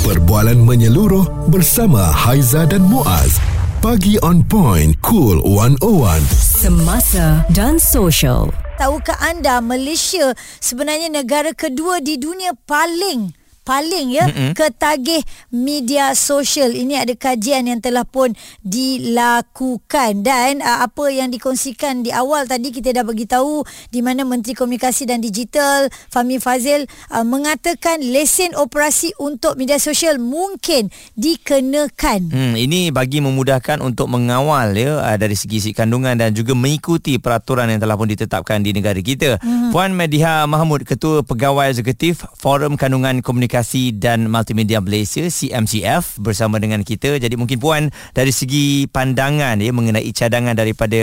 Perbualan menyeluruh bersama Haiza dan Muaz. Pagi on point, cool 101. Semasa dan social. Tahukah anda Malaysia sebenarnya negara kedua di dunia paling paling ya mm-hmm. ketagih media sosial ini ada kajian yang telah pun dilakukan dan uh, apa yang dikongsikan di awal tadi kita dah bagi tahu di mana Menteri Komunikasi dan Digital Fahmi Fazil uh, mengatakan lesen operasi untuk media sosial mungkin dikenakan. Hmm ini bagi memudahkan untuk mengawal ya uh, dari segi isi kandungan dan juga mengikuti peraturan yang telah pun ditetapkan di negara kita. Mm-hmm. Puan Mediha Mahmud Ketua Pegawai Eksekutif Forum Kandungan Komunikasi Komunikasi dan Multimedia Malaysia CMCF bersama dengan kita. Jadi mungkin puan dari segi pandangan ya mengenai cadangan daripada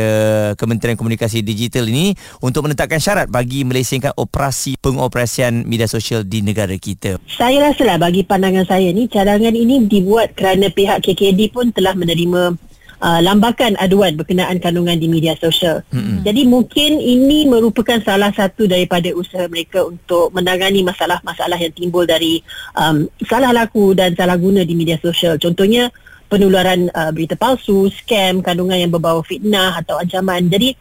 Kementerian Komunikasi Digital ini untuk menetapkan syarat bagi melesingkan operasi pengoperasian media sosial di negara kita. Saya rasalah bagi pandangan saya ni cadangan ini dibuat kerana pihak KKD pun telah menerima uh, lambakan aduan berkenaan kandungan di media sosial. Mm-hmm. Jadi mungkin ini merupakan salah satu daripada usaha mereka untuk menangani masalah-masalah yang timbul dari um, salah laku dan salah guna di media sosial. Contohnya penularan uh, berita palsu, scam, kandungan yang berbau fitnah atau ancaman. Jadi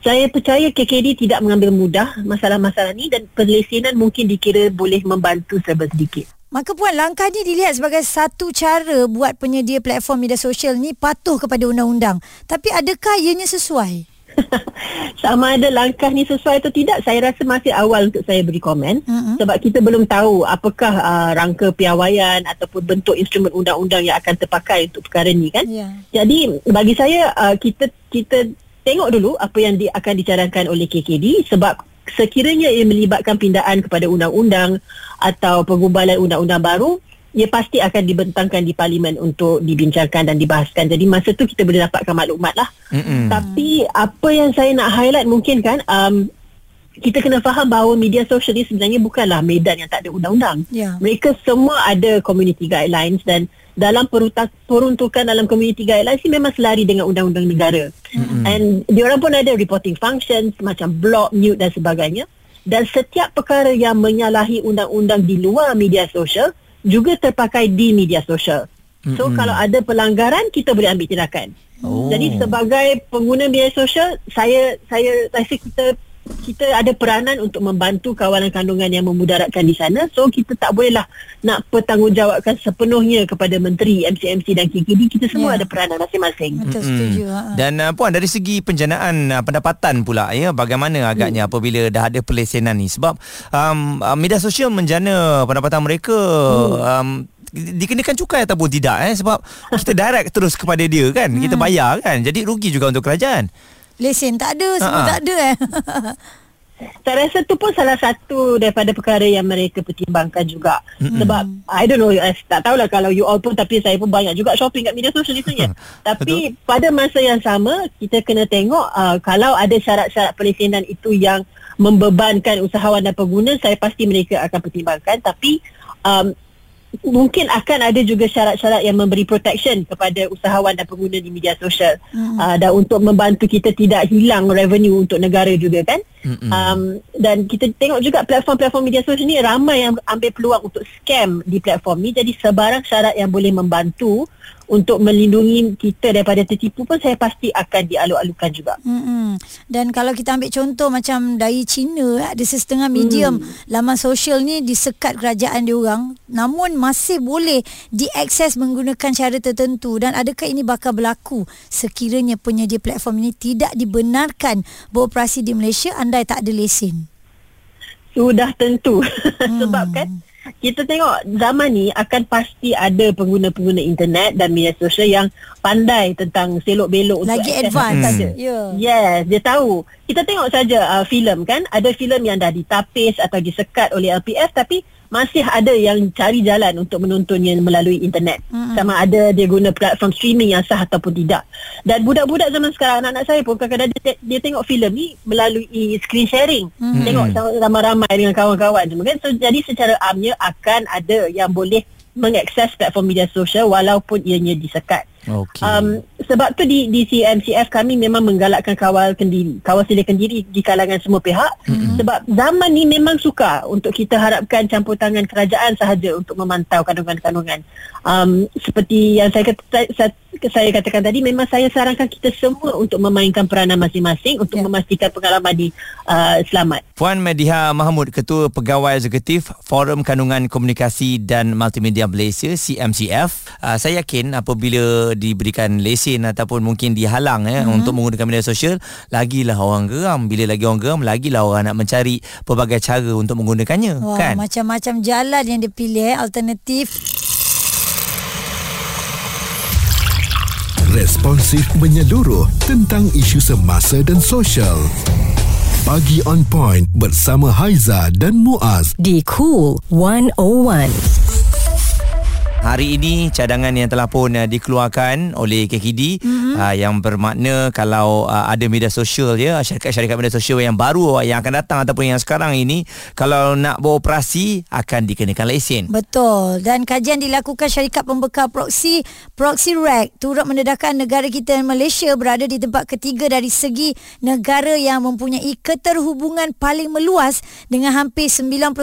saya percaya KKD tidak mengambil mudah masalah-masalah ini dan perlesenan mungkin dikira boleh membantu serba sedikit. Maka puan langkah ni dilihat sebagai satu cara buat penyedia platform media sosial ni patuh kepada undang-undang. Tapi adakah ianya sesuai? Sama ada langkah ni sesuai atau tidak saya rasa masih awal untuk saya beri komen uh-huh. sebab kita belum tahu apakah uh, rangka piawaian ataupun bentuk instrumen undang-undang yang akan terpakai untuk perkara ni kan. Yeah. Jadi bagi saya uh, kita kita tengok dulu apa yang di, akan dicadangkan oleh KKD sebab sekiranya ia melibatkan pindaan kepada undang-undang atau pengubalan undang-undang baru ia pasti akan dibentangkan di parlimen untuk dibincangkan dan dibahaskan. Jadi masa tu kita boleh dapatkan maklumat lah. Mm-hmm. Tapi apa yang saya nak highlight mungkin kan um, kita kena faham bahawa media sosial ni sebenarnya bukanlah medan yang tak ada undang-undang. Yeah. Mereka semua ada community guidelines dan dalam peruntukan dalam community guidelines ni memang selari dengan undang-undang negara. Mm-hmm. And diorang pun ada reporting functions macam block, mute dan sebagainya dan setiap perkara yang menyalahi undang-undang di luar media sosial juga terpakai di media sosial. So mm-hmm. kalau ada pelanggaran kita boleh ambil tindakan. Oh. Jadi sebagai pengguna media sosial saya saya rasa kita kita ada peranan untuk membantu kawalan kandungan yang memudaratkan di sana. So kita tak bolehlah nak bertanggungjawabkan sepenuhnya kepada menteri MCMC dan KKD. Kita semua yeah. ada peranan masing-masing. Betul setuju. Hmm. Dan uh, puan dari segi penjanaan uh, pendapatan pula ya bagaimana agaknya hmm. apabila dah ada pelesenan ni sebab um, uh, media sosial menjana pendapatan mereka hmm. um, dikenakan cukai ataupun tidak eh sebab kita direct terus kepada dia kan hmm. kita bayar kan jadi rugi juga untuk kerajaan lesen tak ada semua uh-huh. tak ada eh saya rasa tu pun salah satu daripada perkara yang mereka pertimbangkan juga mm-hmm. sebab I don't know I tak tahulah kalau you all pun tapi saya pun banyak juga shopping kat media sosial ni tapi Betul. pada masa yang sama kita kena tengok uh, kalau ada syarat-syarat pelesenan itu yang membebankan usahawan dan pengguna saya pasti mereka akan pertimbangkan tapi um, mungkin akan ada juga syarat-syarat yang memberi protection kepada usahawan dan pengguna di media sosial hmm. uh, dan untuk membantu kita tidak hilang revenue untuk negara juga kan hmm. um, dan kita tengok juga platform-platform media sosial ni ramai yang ambil peluang untuk scam di platform ni jadi sebarang syarat yang boleh membantu untuk melindungi kita daripada tertipu pun saya pasti akan dialuk-alukan juga. Hmm. Dan kalau kita ambil contoh macam dari China ada setengah medium hmm. laman sosial ni disekat kerajaan dia orang namun masih boleh diakses menggunakan cara tertentu dan adakah ini bakal berlaku sekiranya penyedia platform ini tidak dibenarkan beroperasi di Malaysia andai tak ada lesen? Sudah tentu. Hmm. Sebab kan kita tengok zaman ni akan pasti ada pengguna-pengguna internet dan media sosial yang pandai tentang selok-belok untuk lagi advance saja. Hmm. Yeah. Yes, dia tahu. Kita tengok saja uh, filem kan, ada filem yang dah ditapis atau disekat oleh LPF tapi masih ada yang cari jalan untuk menontonnya melalui internet. Hmm. Sama ada dia guna platform streaming yang sah ataupun tidak. Dan budak-budak zaman sekarang anak-anak saya pun kadang-kadang dia, dia tengok filem ni melalui screen sharing. Hmm. Tengok ramai-ramai dengan kawan-kawan semua kan. So jadi secara amnya akan ada yang boleh mengakses platform media sosial walaupun ianya disekat. Okay. Um, sebab tu di di CMCF kami memang menggalakkan kawal kendiri, kawal sedia kendiri di kalangan semua pihak. Mm-hmm. Sebab zaman ni memang suka untuk kita harapkan campur tangan kerajaan sahaja untuk memantau kandungan-kandungan. Um, seperti yang saya kata saya, saya katakan tadi memang saya sarankan kita semua untuk memainkan peranan masing-masing untuk yeah. memastikan pengalaman di uh, selamat. Puan Mediha Mahmud Ketua Pegawai Eksekutif Forum Kandungan Komunikasi dan Multimedia Malaysia CMCF. Uh, saya yakin apabila diberikan lesen ataupun mungkin dihalang ya mm-hmm. untuk menggunakan media sosial lagilah orang geram bila lagi orang geram lagilah orang nak mencari pelbagai cara untuk menggunakannya Wah, kan macam-macam jalan yang dipilih alternatif responsif menyeluruh tentang isu semasa dan sosial Pagi on point bersama Haiza dan Muaz di Cool 101. Hari ini cadangan yang telah pun uh, dikeluarkan oleh KKD mm-hmm. uh, yang bermakna kalau uh, ada media sosial ya syarikat-syarikat media sosial yang baru yang akan datang ataupun yang sekarang ini kalau nak beroperasi akan dikenakan lesen. Betul dan kajian dilakukan syarikat pembekal proksi Proxy Rack turut mendedahkan negara kita Malaysia berada di tempat ketiga dari segi negara yang mempunyai keterhubungan paling meluas dengan hampir 97%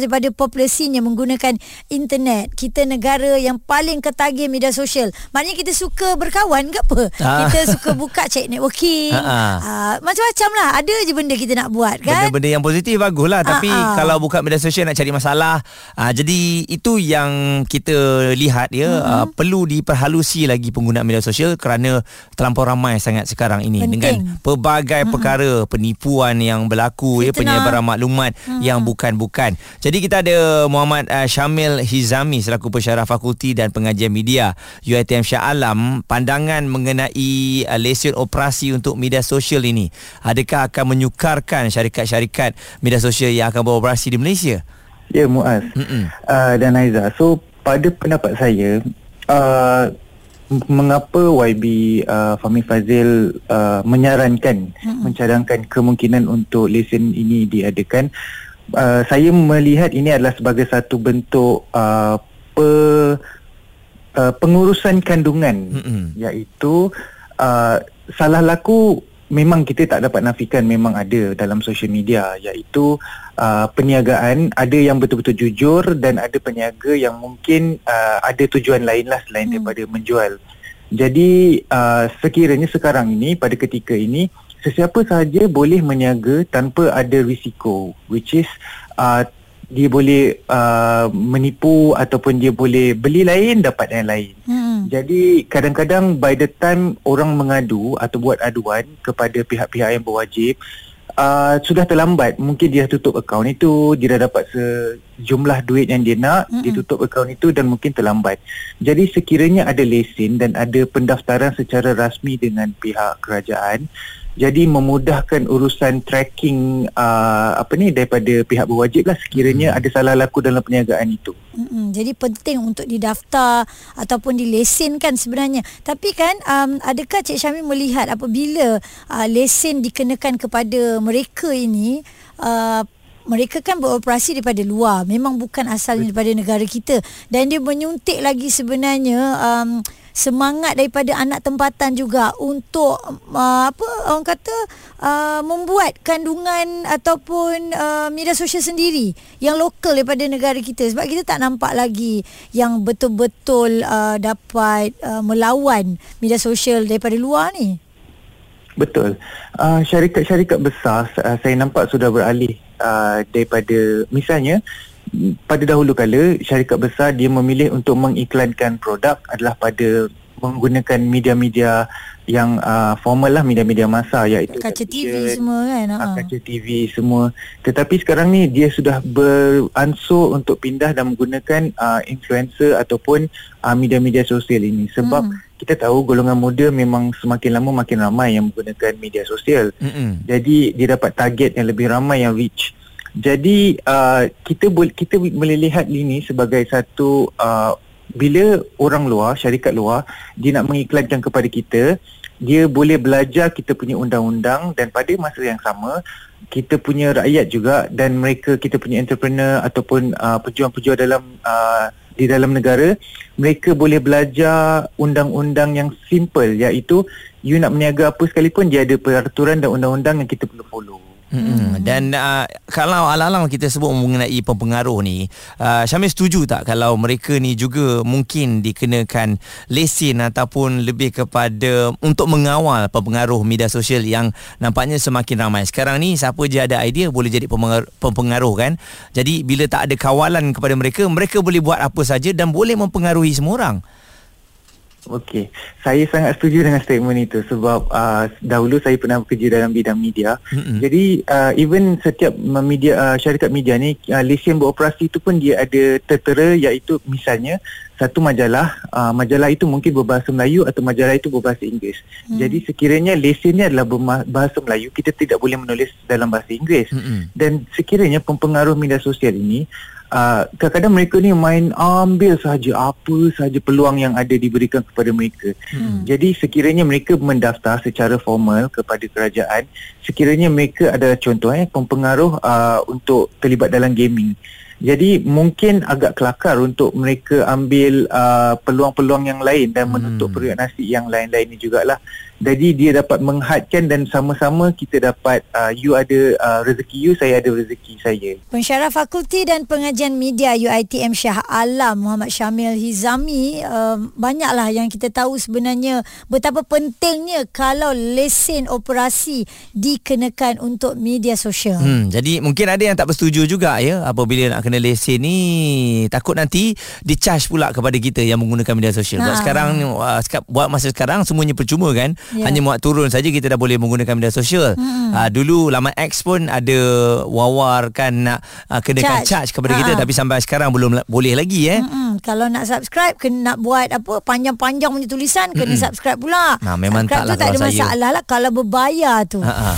daripada populasinya menggunakan internet. Kita negara negara yang paling ketagih media sosial. Maknanya kita suka berkawan ke apa? Ah. Kita suka buka check networking. Ah. Ah, macam-macam lah. Ada je benda kita nak buat kan? Benda-benda yang positif bagus lah. Tapi ah. kalau buka media sosial nak cari masalah. Ah, jadi itu yang kita lihat ya. Mm-hmm. Ah, perlu diperhalusi lagi pengguna media sosial kerana terlampau ramai sangat sekarang ini. Penting. Dengan pelbagai mm-hmm. perkara penipuan yang berlaku. ya Penyebaran maklumat mm-hmm. yang bukan-bukan. Jadi kita ada Muhammad uh, Syamil Hizami selaku Pensyarah Fakulti dan Pengajian Media UiTM Shah Alam pandangan mengenai uh, lesen operasi untuk media sosial ini adakah akan menyukarkan syarikat-syarikat media sosial yang akan beroperasi di Malaysia? Ya Muaz uh, dan Aiza so pada pendapat saya uh, mengapa YB uh, Fahmi Fazil uh, menyarankan Mm-mm. mencadangkan kemungkinan untuk lesen ini diadakan uh, saya melihat ini adalah sebagai satu bentuk uh, pe, uh, pengurusan kandungan mm-hmm. iaitu uh, salah laku memang kita tak dapat nafikan memang ada dalam social media iaitu uh, perniagaan ada yang betul-betul jujur dan ada peniaga yang mungkin uh, ada tujuan lain lah selain mm. daripada menjual jadi uh, sekiranya sekarang ini pada ketika ini sesiapa sahaja boleh meniaga tanpa ada risiko which is uh, dia boleh uh, menipu ataupun dia boleh beli lain dapat yang lain. Hmm. Jadi kadang-kadang by the time orang mengadu atau buat aduan kepada pihak-pihak yang berwajib uh, sudah terlambat. Mungkin dia tutup akaun itu, dia dah dapat sejumlah duit yang dia nak, hmm. dia tutup akaun itu dan mungkin terlambat. Jadi sekiranya ada lesen dan ada pendaftaran secara rasmi dengan pihak kerajaan jadi memudahkan urusan tracking uh, apa ni daripada pihak berwajib lah sekiranya hmm. ada salah laku dalam perniagaan itu. Hmm, jadi penting untuk didaftar ataupun dilesenkan sebenarnya. Tapi kan um, adakah Cik Syamil melihat apabila uh, lesen dikenakan kepada mereka ini uh, mereka kan beroperasi daripada luar memang bukan asalnya daripada negara kita dan dia menyuntik lagi sebenarnya um, semangat daripada anak tempatan juga untuk uh, apa orang kata uh, membuat kandungan ataupun uh, media sosial sendiri yang lokal daripada negara kita. Sebab kita tak nampak lagi yang betul-betul uh, dapat uh, melawan media sosial daripada luar ni. Betul. Uh, syarikat-syarikat besar uh, saya nampak sudah beralih uh, daripada misalnya pada dahulu kala syarikat besar dia memilih untuk mengiklankan produk adalah pada menggunakan media-media yang uh, formal lah media-media masa iaitu kaca TV semua kan? uh, kaca TV semua. Tetapi sekarang ni dia sudah beransur untuk pindah dan menggunakan uh, influencer ataupun uh, media-media sosial ini. Sebab hmm. kita tahu golongan muda memang semakin lama makin ramai yang menggunakan media sosial. Hmm. jadi dia dapat target yang lebih ramai yang reach jadi uh, kita boleh kita boleh lihat ini sebagai satu uh, bila orang luar, syarikat luar dia nak mengiklankan kepada kita, dia boleh belajar kita punya undang-undang dan pada masa yang sama kita punya rakyat juga dan mereka kita punya entrepreneur ataupun uh, pejuang-pejuang dalam uh, di dalam negara mereka boleh belajar undang-undang yang simple iaitu you nak meniaga apa sekalipun dia ada peraturan dan undang-undang yang kita perlu follow Hmm. Dan uh, kalau alang-alang kita sebut mengenai pempengaruh ni, uh, Syamil setuju tak kalau mereka ni juga mungkin dikenakan lesen ataupun lebih kepada untuk mengawal pempengaruh media sosial yang nampaknya semakin ramai. Sekarang ni siapa je ada idea boleh jadi pempengaruh kan. Jadi bila tak ada kawalan kepada mereka, mereka boleh buat apa saja dan boleh mempengaruhi semua orang. Okey, saya sangat setuju dengan statement itu sebab uh, dahulu saya pernah bekerja dalam bidang media. Mm-hmm. Jadi uh, even setiap media uh, syarikat media ni uh, lesen beroperasi itu pun dia ada tertera iaitu misalnya satu majalah, uh, majalah itu mungkin berbahasa Melayu atau majalah itu berbahasa Inggeris. Mm. Jadi sekiranya lesennya adalah berbahasa Melayu, kita tidak boleh menulis dalam bahasa Inggeris. Mm-hmm. Dan sekiranya pempengaruh media sosial ini uh, kadang-kadang mereka ni main ambil sahaja apa sahaja peluang yang ada diberikan kepada mereka. Hmm. Jadi sekiranya mereka mendaftar secara formal kepada kerajaan, sekiranya mereka ada contoh eh pempengaruh uh, untuk terlibat dalam gaming. Jadi mungkin agak kelakar untuk mereka ambil uh, peluang-peluang yang lain dan menutup hmm. periuk nasi yang lain-lain ni jugalah. Jadi dia dapat menghadkan dan sama-sama kita dapat uh, you ada uh, rezeki you, saya ada rezeki saya. Pensyarah Fakulti dan Pengajian Media UITM Shah Alam Muhammad Syamil Hizami uh, banyaklah yang kita tahu sebenarnya betapa pentingnya kalau lesen operasi dikenakan untuk media sosial. Hmm, jadi mungkin ada yang tak bersetuju juga ya apabila nak kena lesen ni takut nanti di-charge pula kepada kita yang menggunakan media sosial. Ha. Buat sekarang uh, buat masa sekarang semuanya percuma kan? Yeah. hanya muat turun saja kita dah boleh menggunakan media sosial. Hmm. Uh, dulu laman X pun ada wawarkan nak uh, kenakan charge, charge kepada Ha-ha. kita tapi sampai sekarang belum boleh lagi eh. Hmm. Kalau nak subscribe kena nak buat apa panjang-panjang punya tulisan kena hmm. subscribe pula. Nah, memang subscribe tak, tak ada masalah lah kalau berbayar tu. Ha-ha.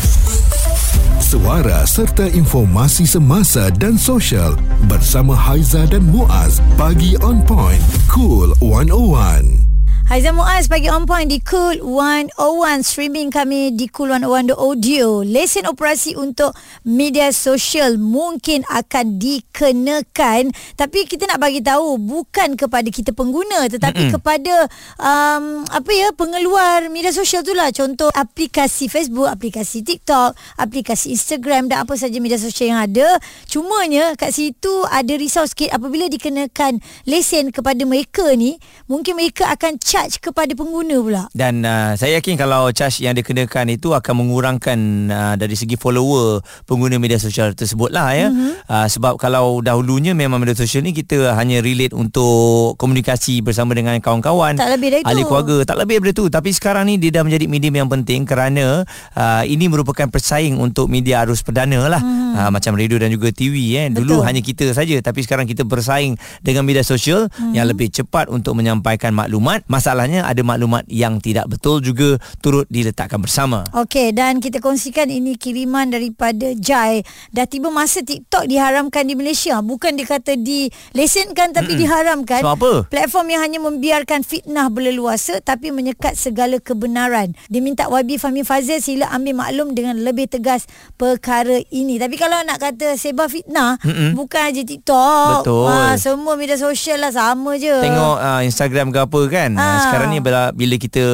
Suara serta informasi semasa dan sosial bersama Haiza dan Muaz pagi on point cool 101 Haizan Muaz pagi on point di Cool 101 streaming kami di Cool 101 audio. Lesen operasi untuk media sosial mungkin akan dikenakan tapi kita nak bagi tahu bukan kepada kita pengguna tetapi Mm-mm. kepada um, apa ya pengeluar media sosial tu lah contoh aplikasi Facebook, aplikasi TikTok, aplikasi Instagram dan apa saja media sosial yang ada. Cumanya kat situ ada risau sikit apabila dikenakan lesen kepada mereka ni mungkin mereka akan charge kepada pengguna pula. Dan uh, saya yakin kalau charge yang dikenakan itu akan mengurangkan uh, dari segi follower pengguna media sosial tersebut lah ya. Mm-hmm. Uh, sebab kalau dahulunya memang media sosial ni kita hanya relate untuk komunikasi bersama dengan kawan-kawan. Tak lebih dari ahli keluarga. Tak lebih dari itu. Tapi sekarang ni dia dah menjadi medium yang penting kerana uh, ini merupakan persaing untuk media arus perdana lah. Mm-hmm. Uh, macam radio dan juga TV. Eh. Dulu Betul. hanya kita saja. Tapi sekarang kita bersaing dengan media sosial mm-hmm. yang lebih cepat untuk menyampaikan maklumat. Masa masalahnya ada maklumat yang tidak betul juga turut diletakkan bersama. Okey dan kita kongsikan ini kiriman daripada Jai. Dah tiba masa TikTok diharamkan di Malaysia. Bukan dikata dilesenkan tapi Mm-mm. diharamkan. Sebab apa? Platform yang hanya membiarkan fitnah berleluasa tapi menyekat segala kebenaran. Dia minta YB Fahmi Fazil sila ambil maklum dengan lebih tegas perkara ini. Tapi kalau nak kata sebar fitnah Mm-mm. bukan aja TikTok. Betul. Wah, semua media sosial lah sama je. Tengok uh, Instagram ke apa kan. Ha sekarang ni bila, bila kita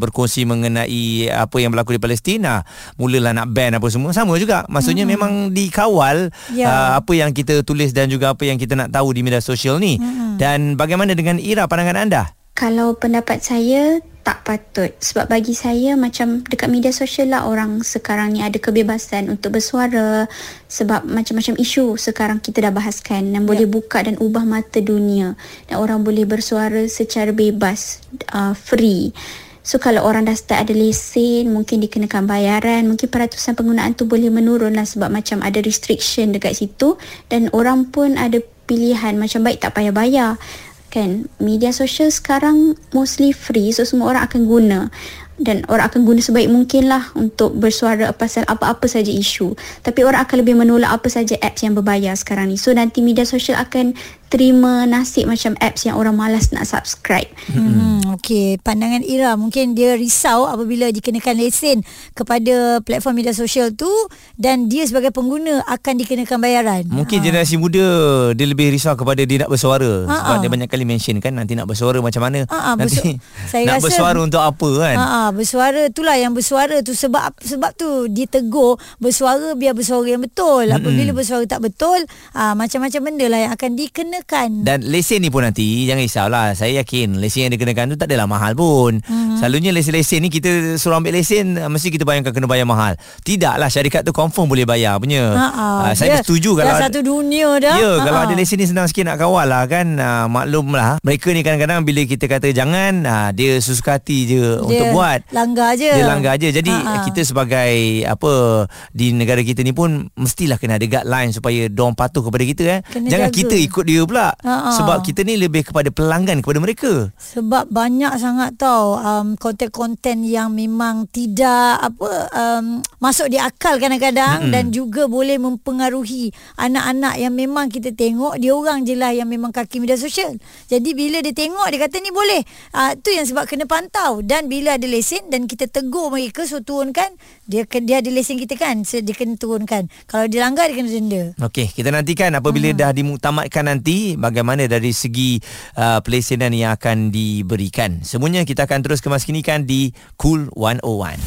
berkongsi mengenai apa yang berlaku di Palestin mulalah nak ban apa semua sama juga maksudnya hmm. memang dikawal ya. uh, apa yang kita tulis dan juga apa yang kita nak tahu di media sosial ni hmm. dan bagaimana dengan Ira pandangan anda kalau pendapat saya tak patut. Sebab bagi saya macam dekat media sosial lah orang sekarang ni ada kebebasan untuk bersuara sebab macam-macam isu sekarang kita dah bahaskan dan yeah. boleh buka dan ubah mata dunia. Dan orang boleh bersuara secara bebas uh, free. So kalau orang dah start ada lesen Mungkin dikenakan bayaran Mungkin peratusan penggunaan tu boleh menurun lah Sebab macam ada restriction dekat situ. Dan orang pun ada pilihan Macam baik tak payah bayar kan media sosial sekarang mostly free so semua orang akan guna dan orang akan guna sebaik mungkin lah untuk bersuara pasal apa-apa saja isu tapi orang akan lebih menolak apa saja apps yang berbayar sekarang ni so nanti media sosial akan terima nasib macam apps yang orang malas nak subscribe. Hmm, okey, pandangan Ira mungkin dia risau apabila dikenakan lesen kepada platform media sosial tu dan dia sebagai pengguna akan dikenakan bayaran. Mungkin generasi muda dia lebih risau kepada dia nak bersuara Ha, sebab ha. dia banyak kali mention kan nanti nak bersuara macam mana. Ha, ha, nanti bersu- saya nak rasa- bersuara untuk apa kan? Ha, ha bersuara itulah yang bersuara tu sebab sebab tu ditegur bersuara biar bersuara yang betul. Apabila bersuara tak betul, ha, macam-macam benda lah yang akan dikenakan. Dan lesen ni pun nanti Jangan risaulah Saya yakin Lesen yang dikenakan tu Tak adalah mahal pun mm-hmm. Selalunya lesen-lesen ni Kita suruh ambil lesen uh, Mesti kita bayangkan Kena bayar mahal Tidaklah syarikat tu Confirm boleh bayar punya Ha, ha. Ah, Saya Dia setuju dah kalau satu dunia dah. Ya, Ha, kalau ada lesen ni senang sikit nak kawal lah kan. Uh, maklum lah. Mereka ni kadang-kadang bila kita kata jangan, uh, dia susuka hati je Dia untuk buat. Langgar je. Dia langgar je. Jadi Ha, ha. kita sebagai apa di negara kita ni pun mestilah kena ada guideline supaya dong patuh kepada kita eh. Kena Jangan jaga. kita ikut dia pula. Ha, ha. Sebab kita ni lebih kepada pelanggan kepada mereka. Sebab banyak sangat tau um, konten-konten yang memang tidak apa um, masuk di akal kadang-kadang mm-hmm. dan juga boleh mempengaruhi anak-anak yang memang kita tengok dia orang je lah yang memang kaki media sosial. Jadi bila dia tengok dia kata ni boleh. Uh, tu yang sebab kena pantau dan bila ada lesen dan kita tegur mereka so turunkan dia dia ada lesen kita kan so, dia kena turunkan. Kalau dia langgar dia kena denda. Okey, kita nantikan apabila hmm. dah dimuktamadkan nanti bagaimana dari segi uh, pelesenan yang akan diberikan. Semuanya kita akan terus kemaskinikan di Cool 101.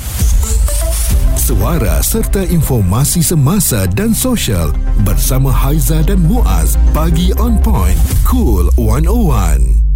Suara serta informasi semasa dan sosial bersama Haiza dan Muaz. Pagi on point. Cool 101.